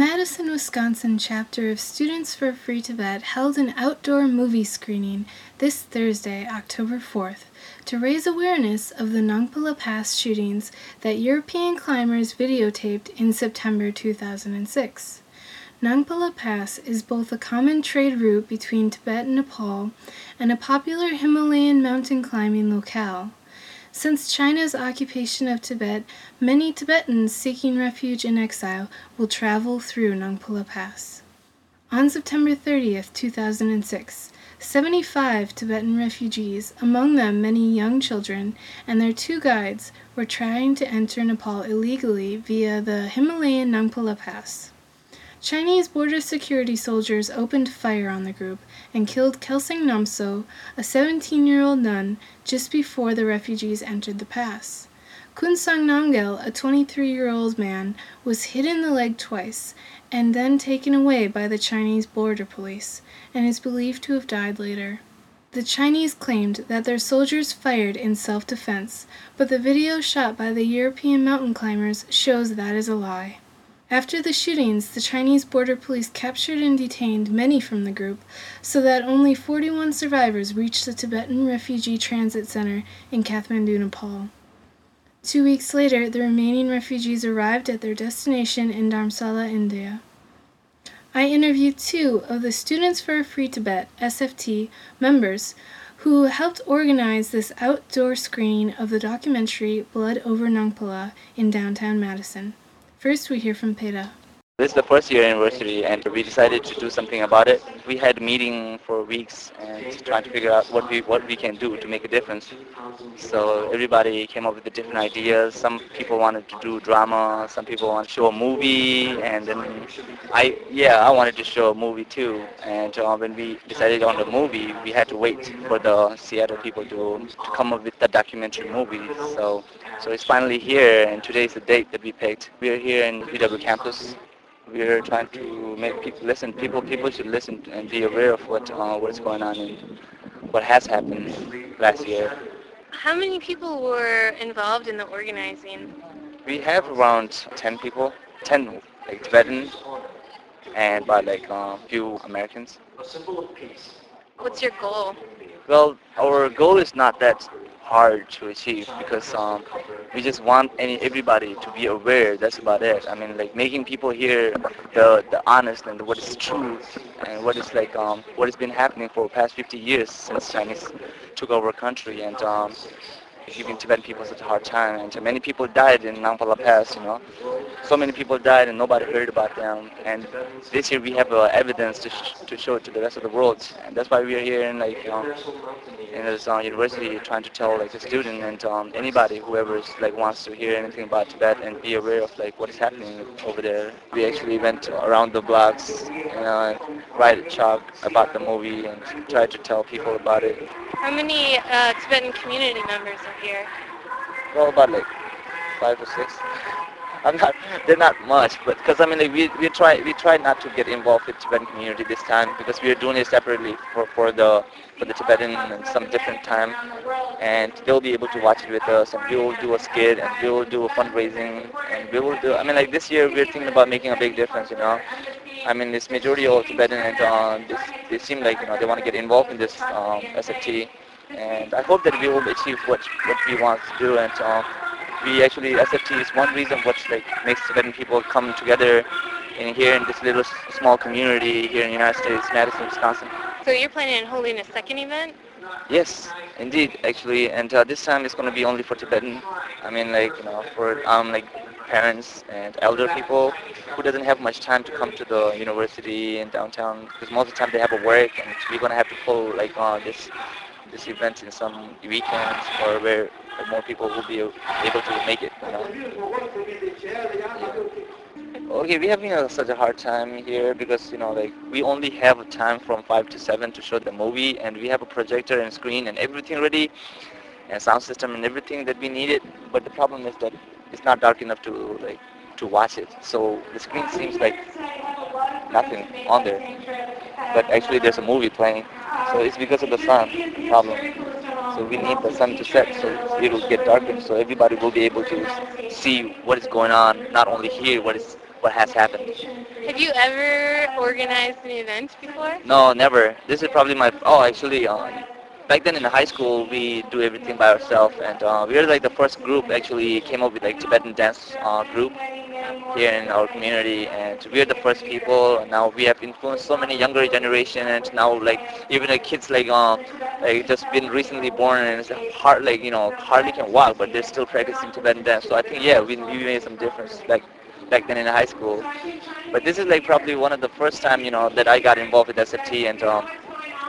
Madison, Wisconsin chapter of Students for Free Tibet held an outdoor movie screening this Thursday, October 4th, to raise awareness of the Nangpala Pass shootings that European climbers videotaped in September 2006. Nangpala Pass is both a common trade route between Tibet and Nepal and a popular Himalayan mountain climbing locale. Since China's occupation of Tibet, many Tibetans seeking refuge in exile will travel through Nangpala Pass. On September 30, 2006, 75 Tibetan refugees, among them many young children, and their two guides were trying to enter Nepal illegally via the Himalayan Nangpala Pass. Chinese border security soldiers opened fire on the group and killed Kelsang Namtso, a 17 year old nun, just before the refugees entered the pass. Kunsang Namgyal, a 23 year old man, was hit in the leg twice and then taken away by the Chinese border police and is believed to have died later. The Chinese claimed that their soldiers fired in self defense, but the video shot by the European mountain climbers shows that is a lie. After the shootings, the Chinese border police captured and detained many from the group, so that only 41 survivors reached the Tibetan Refugee Transit Center in Kathmandu, Nepal. Two weeks later, the remaining refugees arrived at their destination in Dharamsala, India. I interviewed two of the Students for a Free Tibet (SFT) members who helped organize this outdoor screening of the documentary Blood over Nangpala in downtown Madison. First, we hear from Peta. This is the first year anniversary, and we decided to do something about it. We had meeting for weeks and trying to figure out what we what we can do to make a difference. So everybody came up with different ideas. Some people wanted to do drama. Some people want to show a movie, and then I yeah I wanted to show a movie too. And uh, when we decided on the movie, we had to wait for the Seattle people to, to come up with the documentary movie. So so it's finally here, and today is the date that we picked. We are here in UW campus we're trying to make people listen. People people should listen and be aware of what uh, what's going on and what has happened last year. How many people were involved in the organizing? We have around 10 people, 10 like Tibetan and by like a uh, few Americans. A symbol of peace. What's your goal? Well, our goal is not that hard to achieve because um, we just want any everybody to be aware. That's about it. I mean, like making people hear the the honest and what is true and what is like um, what has been happening for past 50 years since Chinese took over country and um, giving Tibetan people such a hard time. And many people died in Nangpala Pass, you know. So many people died and nobody heard about them. And this year we have uh, evidence to, sh- to show it to the rest of the world. And that's why we are here in like um, in this uh, university trying to tell like the student and um, anybody whoever like wants to hear anything about Tibet and be aware of like what is happening over there. We actually went around the blocks and uh, write chalk about the movie and tried to tell people about it. How many uh, Tibetan community members are here? Well, about like five or six. I'm not. They're not much, but because I mean, like, we we try we try not to get involved with Tibetan community this time because we are doing it separately for for the for the Tibetan and some different time, and they'll be able to watch it with us, and we will do a skit, and we will do a fundraising, and we will do. I mean, like this year we're thinking about making a big difference, you know. I mean, this majority of Tibetan and uh, this, they seem like you know they want to get involved in this um, SFT, and I hope that we will achieve what what we want to do, and. Uh, we actually SFT is one reason what like makes Tibetan people come together in here in this little small community here in the United States, Madison, Wisconsin. So you're planning on holding a second event? Yes, indeed, actually, and uh, this time it's going to be only for Tibetan. I mean, like you know, for um like parents and elder people who doesn't have much time to come to the university in downtown because most of the time they have a work and we're going to have to pull like uh, this this event in some weekends or where more people will be able to make it. You know? Okay, we have you such a hard time here because you know like we only have time from five to seven to show the movie, and we have a projector and screen and everything ready, and sound system and everything that we needed. But the problem is that it's not dark enough to like to watch it. So the screen seems like nothing on there, but actually there's a movie playing. So it's because of the sun problem. So we need the sun to set so it will get darker so everybody will be able to see what is going on, not only here, what is what has happened. Have you ever organized an event before? No, never. This is probably my. Oh, actually, um, back then in high school, we do everything by ourselves, and uh, we were like the first group actually came up with like Tibetan dance uh, group here in our community, and we are the first people. Now we have influenced so many younger generation, and now like even the kids like uh, like just been recently born and it's hard like you know hardly can walk, but they're still practicing Tibetan dance. So I think yeah, we, we made some difference like back then in high school. But this is like probably one of the first time you know that I got involved with SFT and. Um,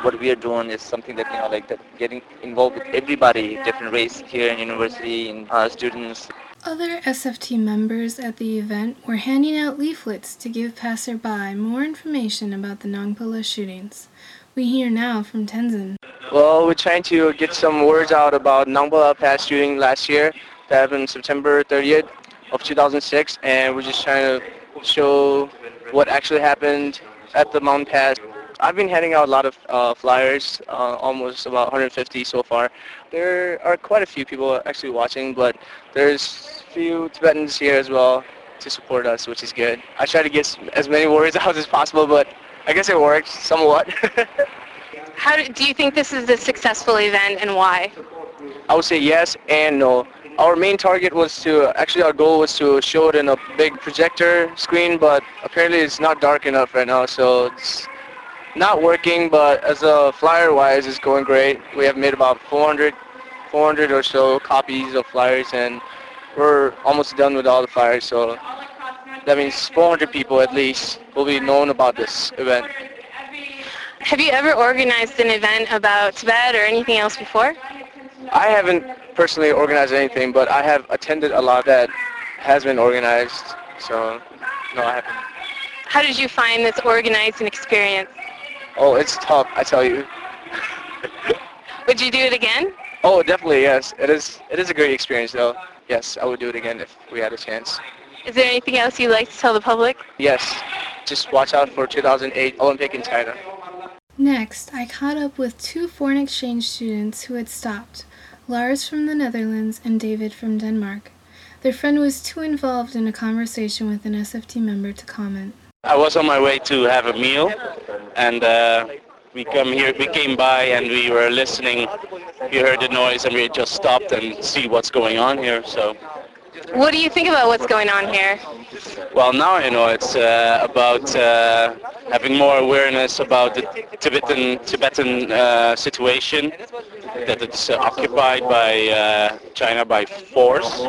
what we are doing is something that you know like that getting involved with everybody different race here in university and uh, students other SFT members at the event were handing out leaflets to give passerby more information about the Nongpala shootings. We hear now from Tenzin. Well, we're trying to get some words out about Nongpala Pass shooting last year that happened September 30th of 2006, and we're just trying to show what actually happened at the Mountain Pass. I've been handing out a lot of uh, flyers, uh, almost about 150 so far. There are quite a few people actually watching, but there's a few Tibetans here as well to support us, which is good. I try to get as many words out as possible, but I guess it worked somewhat. How do, do you think this is a successful event and why? I would say yes and no. Our main target was to, actually our goal was to show it in a big projector screen, but apparently it's not dark enough right now, so it's not working, but as a flyer wise, it's going great. We have made about 400, 400 or so copies of flyers, and we're almost done with all the flyers. So that means 400 people at least will be known about this event. Have you ever organized an event about Tibet or anything else before? I haven't personally organized anything, but I have attended a lot that has been organized. So no, I haven't. How did you find this organizing experience? Oh, it's tough, I tell you. would you do it again? Oh, definitely, yes. It is. It is a great experience, though. Yes, I would do it again if we had a chance. Is there anything else you'd like to tell the public? Yes. Just watch out for 2008 Olympic in China. Next, I caught up with two foreign exchange students who had stopped, Lars from the Netherlands and David from Denmark. Their friend was too involved in a conversation with an SFT member to comment. I was on my way to have a meal, and uh, we come here. We came by and we were listening. We heard the noise, and we just stopped and see what's going on here. So. What do you think about what's going on here? Well, now you know it's uh, about uh, having more awareness about the Tibetan Tibetan uh, situation that it's uh, occupied by uh, China by force.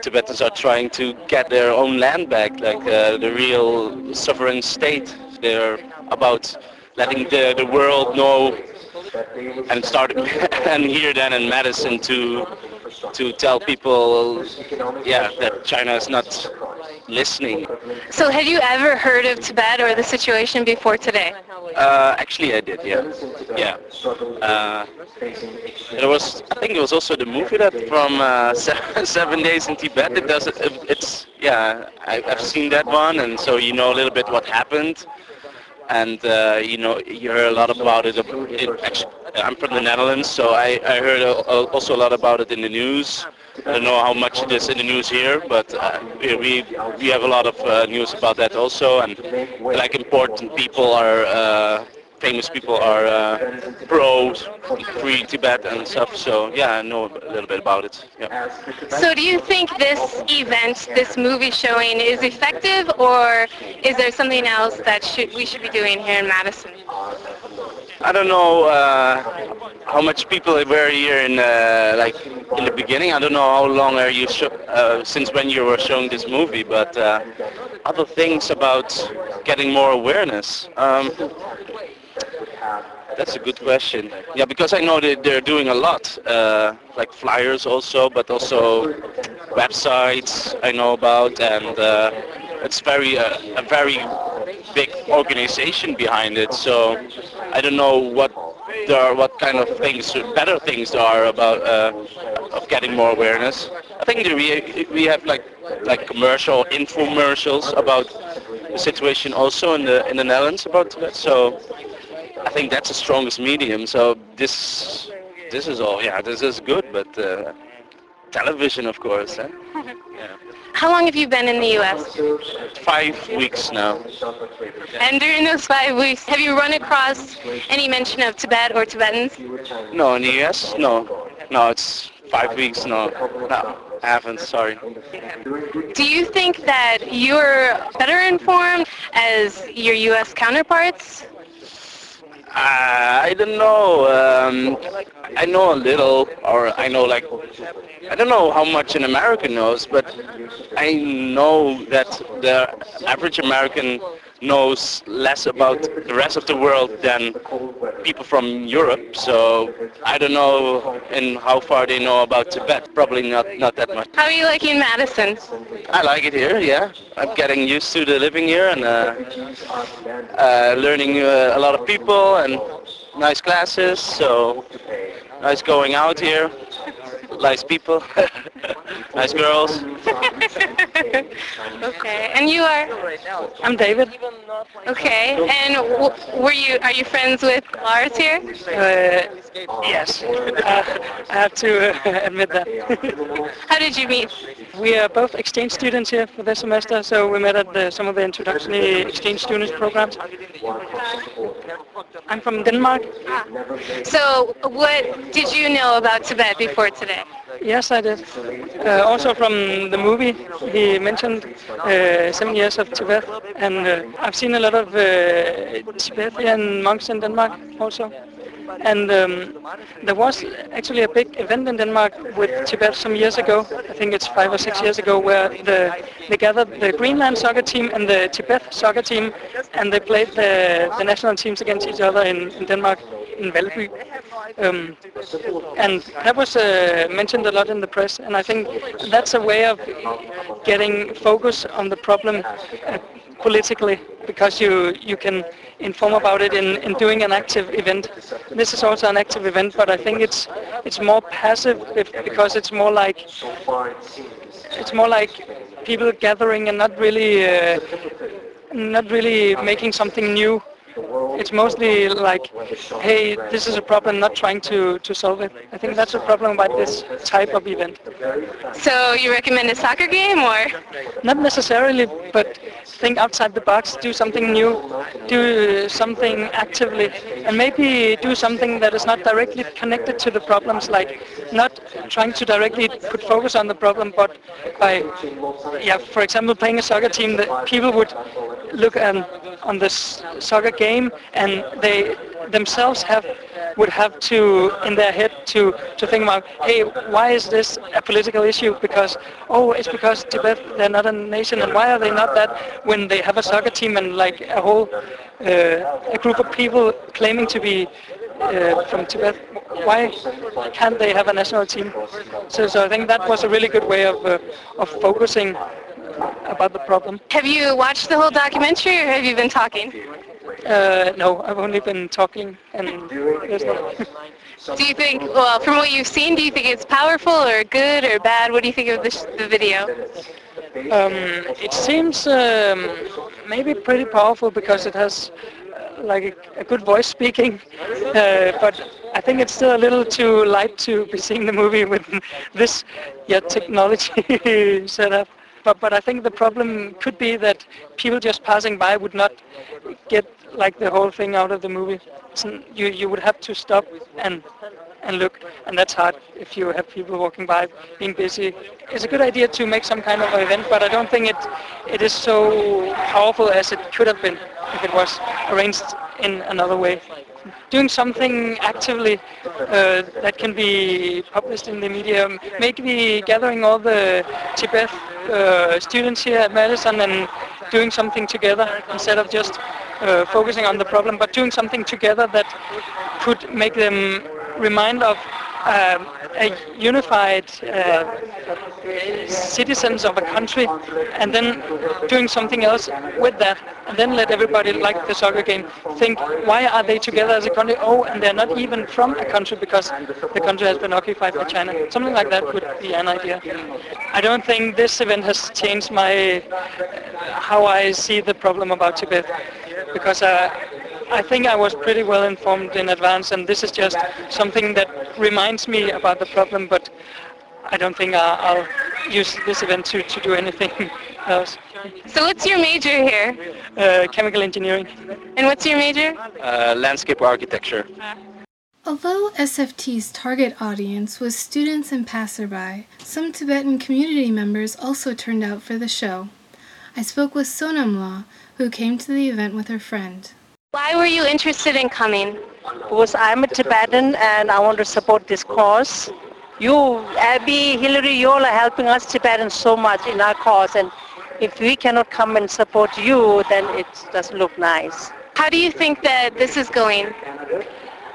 Tibetans are trying to get their own land back, like uh, the real sovereign state. They're about letting the, the world know and start and here then in Madison to to tell people, yeah, that China is not listening. So have you ever heard of Tibet or the situation before today? Uh, actually, I did. Yeah, yeah. Uh, there was, I think it was also the movie that from uh, Seven Days in Tibet. It does. It, it's yeah. I, I've seen that one, and so you know a little bit what happened and uh, you know you heard a lot about it. it actually, I'm from the Netherlands, so I, I heard a, a, also a lot about it in the news. I don't know how much it is in the news here, but uh, we we have a lot of uh, news about that also, and like important people are uh, famous people are uh, pro free Tibet and stuff. So yeah, I know a little bit about it. Yeah. So do you think this event, this movie showing, is effective, or is there something else that should we should be doing here in Madison? I don't know uh, how much people were here in uh, like in the beginning. I don't know how long are you uh, since when you were showing this movie, but uh, other things about getting more awareness. Um, that's a good question. Yeah, because I know that they're doing a lot, uh, like flyers also, but also websites I know about, and uh, it's very uh, a very big organization behind it. So I don't know what there are, what kind of things, better things there are about uh, of getting more awareness. I think we we have like like commercial infomercials about the situation also in the in the Netherlands about that. So I think that's the strongest medium. So this this is all. Yeah, this is good, but uh, television, of course. Yeah. How long have you been in the U.S.? Five weeks now. And during those five weeks, have you run across any mention of Tibet or Tibetans? No, in the U.S. No, no, it's five weeks. No, no, I haven't. Sorry. Do you think that you're better informed as your U.S. counterparts? Uh, I don't know. Um, I know a little, or I know like, I don't know how much an American knows, but I know that the average American knows less about the rest of the world than people from Europe. So I don't know in how far they know about Tibet. Probably not not that much. How are you liking Madison? I like it here. Yeah, I'm getting used to the living here and uh, uh, learning uh, a lot of people and nice classes. So nice going out here. Nice people, nice girls. okay, and you are? I'm David. Okay, and w- were you? Are you friends with Lars here? Uh, yes, uh, I have to uh, admit that. How did you meet? we are both exchange students here for this semester, so we met at the, some of the introductory exchange students programs. I'm from Denmark. So, what did you know about Tibet before today? Yes, I did. Uh, also from the movie, he mentioned uh, seven years of Tibet, and uh, I've seen a lot of uh, Tibetan monks in Denmark also. And um, there was actually a big event in Denmark with Tibet some years ago. I think it's five or six years ago, where the, they gathered the Greenland soccer team and the Tibet soccer team, and they played the, the national teams against each other in, in Denmark, in Valby. Um, and that was uh, mentioned a lot in the press, and I think that's a way of getting focus on the problem uh, politically, because you you can inform about it in, in doing an active event. This is also an active event, but I think it's it's more passive because it's more like it's more like people gathering and not really uh, not really making something new. It's mostly like, hey, this is a problem, not trying to, to solve it. I think that's a problem about this type of event. So, you recommend a soccer game, or? Not necessarily, but think outside the box, do something new, do something actively, and maybe do something that is not directly connected to the problems, like not trying to directly put focus on the problem, but by, yeah, for example, playing a soccer team that people would look um, on this soccer game and they themselves have would have to in their head to to think about hey why is this a political issue because oh it's because Tibet they're not a nation and why are they not that when they have a soccer team and like a whole uh, a group of people claiming to be uh, from Tibet why can't they have a national team so so I think that was a really good way of uh, of focusing about the problem. Have you watched the whole documentary, or have you been talking? Uh, no, I've only been talking, and there's no. Do you think, well, from what you've seen, do you think it's powerful or good or bad? What do you think of the, the video? Um, it seems um, maybe pretty powerful because it has uh, like a, a good voice speaking, uh, but I think it's still a little too light to be seeing the movie with this yeah, technology set up. But, but I think the problem could be that people just passing by would not get like the whole thing out of the movie. You, you would have to stop and and look, and that's hard if you have people walking by being busy. It's a good idea to make some kind of event, but I don't think it it is so powerful as it could have been if it was arranged in another way. Doing something actively uh, that can be published in the media, maybe gathering all the Tibet uh, students here at Madison and doing something together instead of just uh, focusing on the problem, but doing something together that could make them remind of um, a unified uh, citizens of a country and then doing something else with that and then let everybody like the soccer game think why are they together as a country? Oh and they're not even from a country because the country has been occupied by China. Something like that would be an idea. I don't think this event has changed my how I see the problem about Tibet because uh, I think I was pretty well informed in advance, and this is just something that reminds me about the problem. But I don't think I'll, I'll use this event to, to do anything else. So what's your major here? Uh, chemical engineering. And what's your major? Uh, landscape architecture. Although SFT's target audience was students and passerby, some Tibetan community members also turned out for the show. I spoke with Sonamla, who came to the event with her friend. Why were you interested in coming? Because I'm a Tibetan and I want to support this cause. You, Abby, Hillary, you all are helping us Tibetans so much in our cause and if we cannot come and support you, then it doesn't look nice. How do you think that this is going?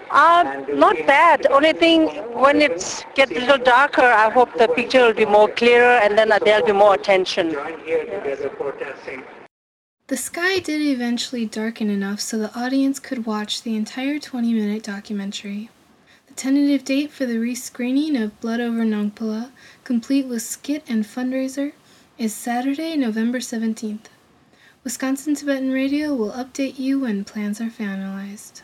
Uh, not bad. Only thing, when it gets a little darker, I hope the picture will be more clearer and then there'll be more attention. The sky did eventually darken enough so the audience could watch the entire 20 minute documentary. The tentative date for the rescreening of Blood Over Nongpala, complete with skit and fundraiser, is Saturday, November 17th. Wisconsin Tibetan Radio will update you when plans are finalized.